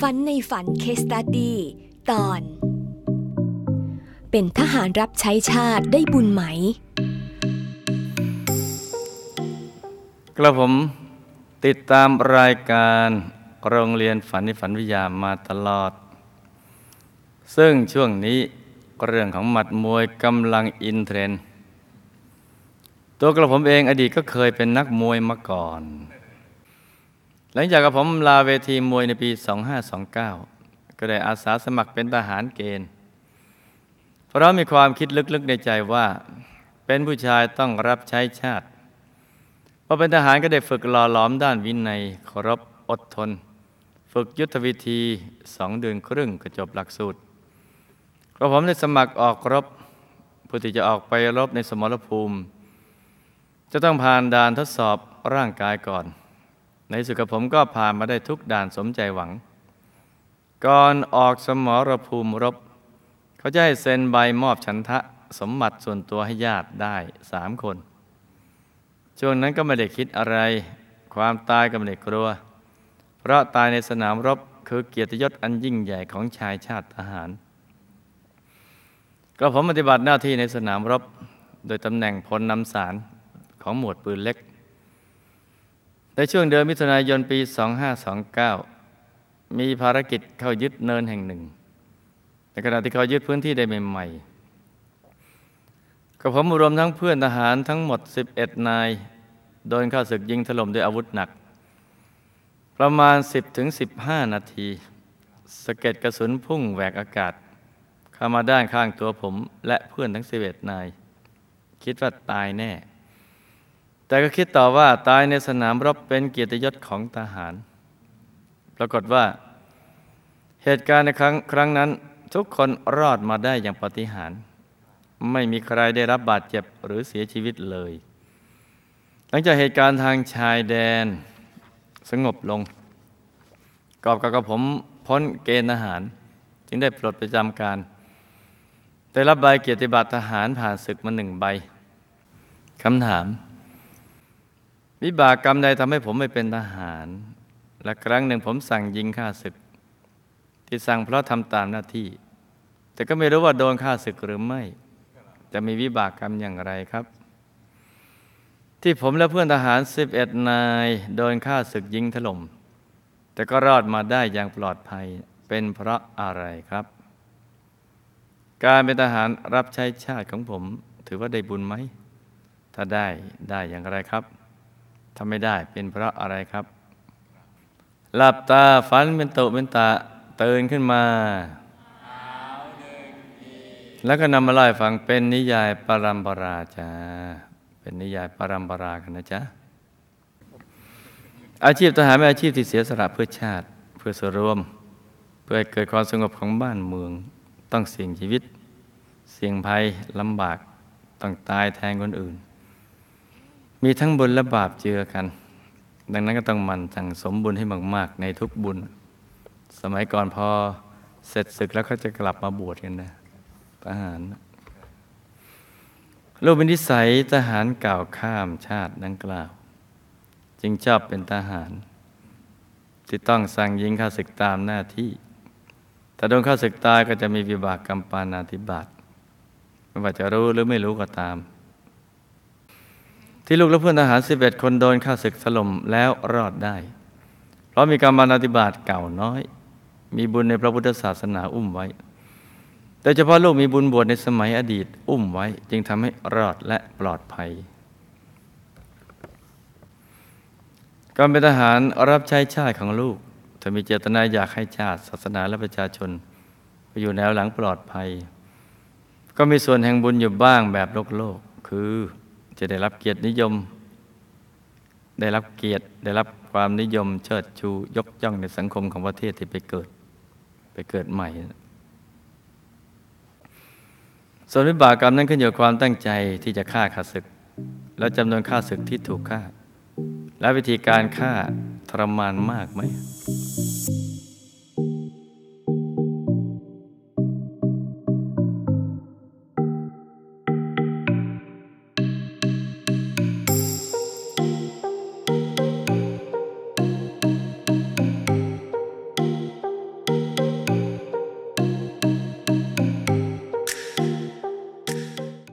ฝันในฝันเคสตัดีตอน เป็นทหารรับใช้ชาติได้บุญไหม กระผมติดตามรายการโรงเรียนฝันในฝันวิทยามาตลอด ซึ่งช่วงนี้เรื่องของหมัดมวยกำลังอินเทรนด์ตัวกระผมเองอดีตก็เคยเป็นนักมวยมาก่อน หลังจากกระผมลาเวทีมวยในปี 2529 ก็ได้อาสาสมัครเป็นทหารเกณฑ์ เพราะมีความคิดลึกๆในใจว่า เป็นผู้ชายต้องรับใช้ชาติพอเป็นทหารก็ได้ฝึกหล่อหลอมด้านวินัยเคารพอดทน ฝึกยุทธวิธีสองเดือนครึ่งก็จบหลักสูตรกระผมได้สมัครออกรบผู้ที่จะออกไปรบในสมรภูมิ จะต้องผ่านด่านทดสอบร่างกายก่อน ในสุดกับผมก็ผ่านมาได้ทุกด่านสมใจหวัง ก่อนออกสมรภูมิรบ เขาจะให้เซ็นใบมอบฉันทะสมบัติส่วนตัวให้ญาติได้สามคน ช่วงนั้นก็ไม่ได้คิดอะไร ความตายก็ไม่ได้กลัว เพราะตายในสนามรบคือเกียรติยศอันยิ่งใหญ่ของชายชาติทหาร ก็ผมปฏิบัติหน้าที่ในสนามรบ โดยตำแหน่งพลนำสารของหมวดปืนเล็ก ในช่วงเดือนมิถุนายนปี 2529 มีภารกิจเข้ายึดเนินแห่งหนึ่ง ในขณะที่เขายึดพื้นที่ได้ใหม่ๆกับผมรวมทั้งเพื่อนทหารทั้งหมด 11 นาย โดนข้าศึกยิงถล่มด้วยอาวุธหนัก ประมาณ 10-15นาที สเก็ดกระสุนพุ่งแหวกอากาศ เข้ามาด้านข้างตัวผมและเพื่อนทั้ง 11 นาย คิดว่าตายแน่ แต่ก็คิดต่อว่าตายในสนามรบเป็นเกียรติยศของทหาร ปรากฏว่า เหตุการณ์ในครั้งครั้งนั้น ทุกคนรอดมาได้อย่างปาฏิหาริย์ไม่มีใครได้รับบาดเจ็บหรือเสียชีวิตเลย หลังจากเหตุการณ์ทางชายแดนสงบลง กอบกับผมพ้นเกณฑ์ทหาร จึงได้ปลดประจำการได้รับใบเกียรติบัตรทหารผ่านศึกมาหนึ่งใบคำถาม วิบากกรรมใดทำให้ผมไม่เป็นทหาร และครั้งหนึ่งผมสั่งยิงฆ่าศึก ที่สั่งเพราะทำตามหน้าที่ แต่ก็ไม่รู้ว่าโดนฆ่าศึกหรือไม่ จะมีวิบากกรรมอย่างไรครับ ที่ผมและเพื่อนทหาร 11 นาย โดนฆ่าศึกยิงถล่ม แต่ก็รอดมาได้อย่างปลอดภัยเป็นเพราะอะไรครับ การเป็นทหารรับใช้ชาติของผม ถือว่าได้บุญไหม ถ้าได้ได้อย่างไรครับ ถ้าไม่ได้เป็นเพราะอะไรครับ หลับตาฝันเป็นตุเป็นตาตื่นขึ้นมา แล้วก็นำมาเล่าฟังเป็นนิยายปรัมปราจ้าเป็นนิยายปรัมปรากันนะจ๊ะอาชีพทหารเป็นอาชีพที่เสียสละเพื่อชาติเพื่อส่วนรวม เพื่อเกิดความสงบของบ้านเมืองต้องเสี่ยงชีวิต เสี่ยงภัยลำบากต้องตายแทนคนอื่น มีทั้งบุญและบาปเจือกัน ดังนั้นก็ต้องมันสั่งสมบุญให้มาก ๆ ในทุกบุญ สมัยก่อนพอเสร็จศึกแล้วก็จะกลับมาบวชกันนะทหารลูกเป็นนิสัยทหารเก่าข้ามชาติดังกล่าว จึงชอบเป็นทหาร ที่ต้องสั่งยิงข้าศึกตามหน้าที่ถ้าโดนข้าศึกตายก็จะมีวิบากกรรมปานาธิบาตไม่ว่าจะรู้หรือไม่รู้ก็ตาม ที่ลูกและเพื่อนทหาร 11 คนโดนข้าศึกถล่มแล้วรอดได้ เพราะมีกรรมปานาธิบาตเก่าน้อย มีบุญในพระพุทธศาสนาอุ้มไว้ แต่เฉพาะลูกมีบุญบวชในสมัยอดีตอุ้มไว้ จึงทำให้รอดและปลอดภัยการเป็นทหารรับใช้ชาติของลูกถ้ามีเจตนาอยากให้ชาติ ศาสนาและประชาชน ไปอยู่แนวหลังปลอดภัย ก็มีส่วนแห่งบุญอยู่บ้างแบบโลกโลก คือ จะได้รับเกียรตินิยม ได้รับเกียรติได้รับความนิยมเชิดชูยกย่องในสังคมของประเทศที่ไปเกิด ไปเกิดใหม่ ส่วนวิบากกรรมนั้นขึ้นอยู่กับความตั้งใจที่จะฆ่าข้าศึก และจำนวนฆ่าศึกที่ถูกฆ่า และวิธีการฆ่าทรมานมากไหม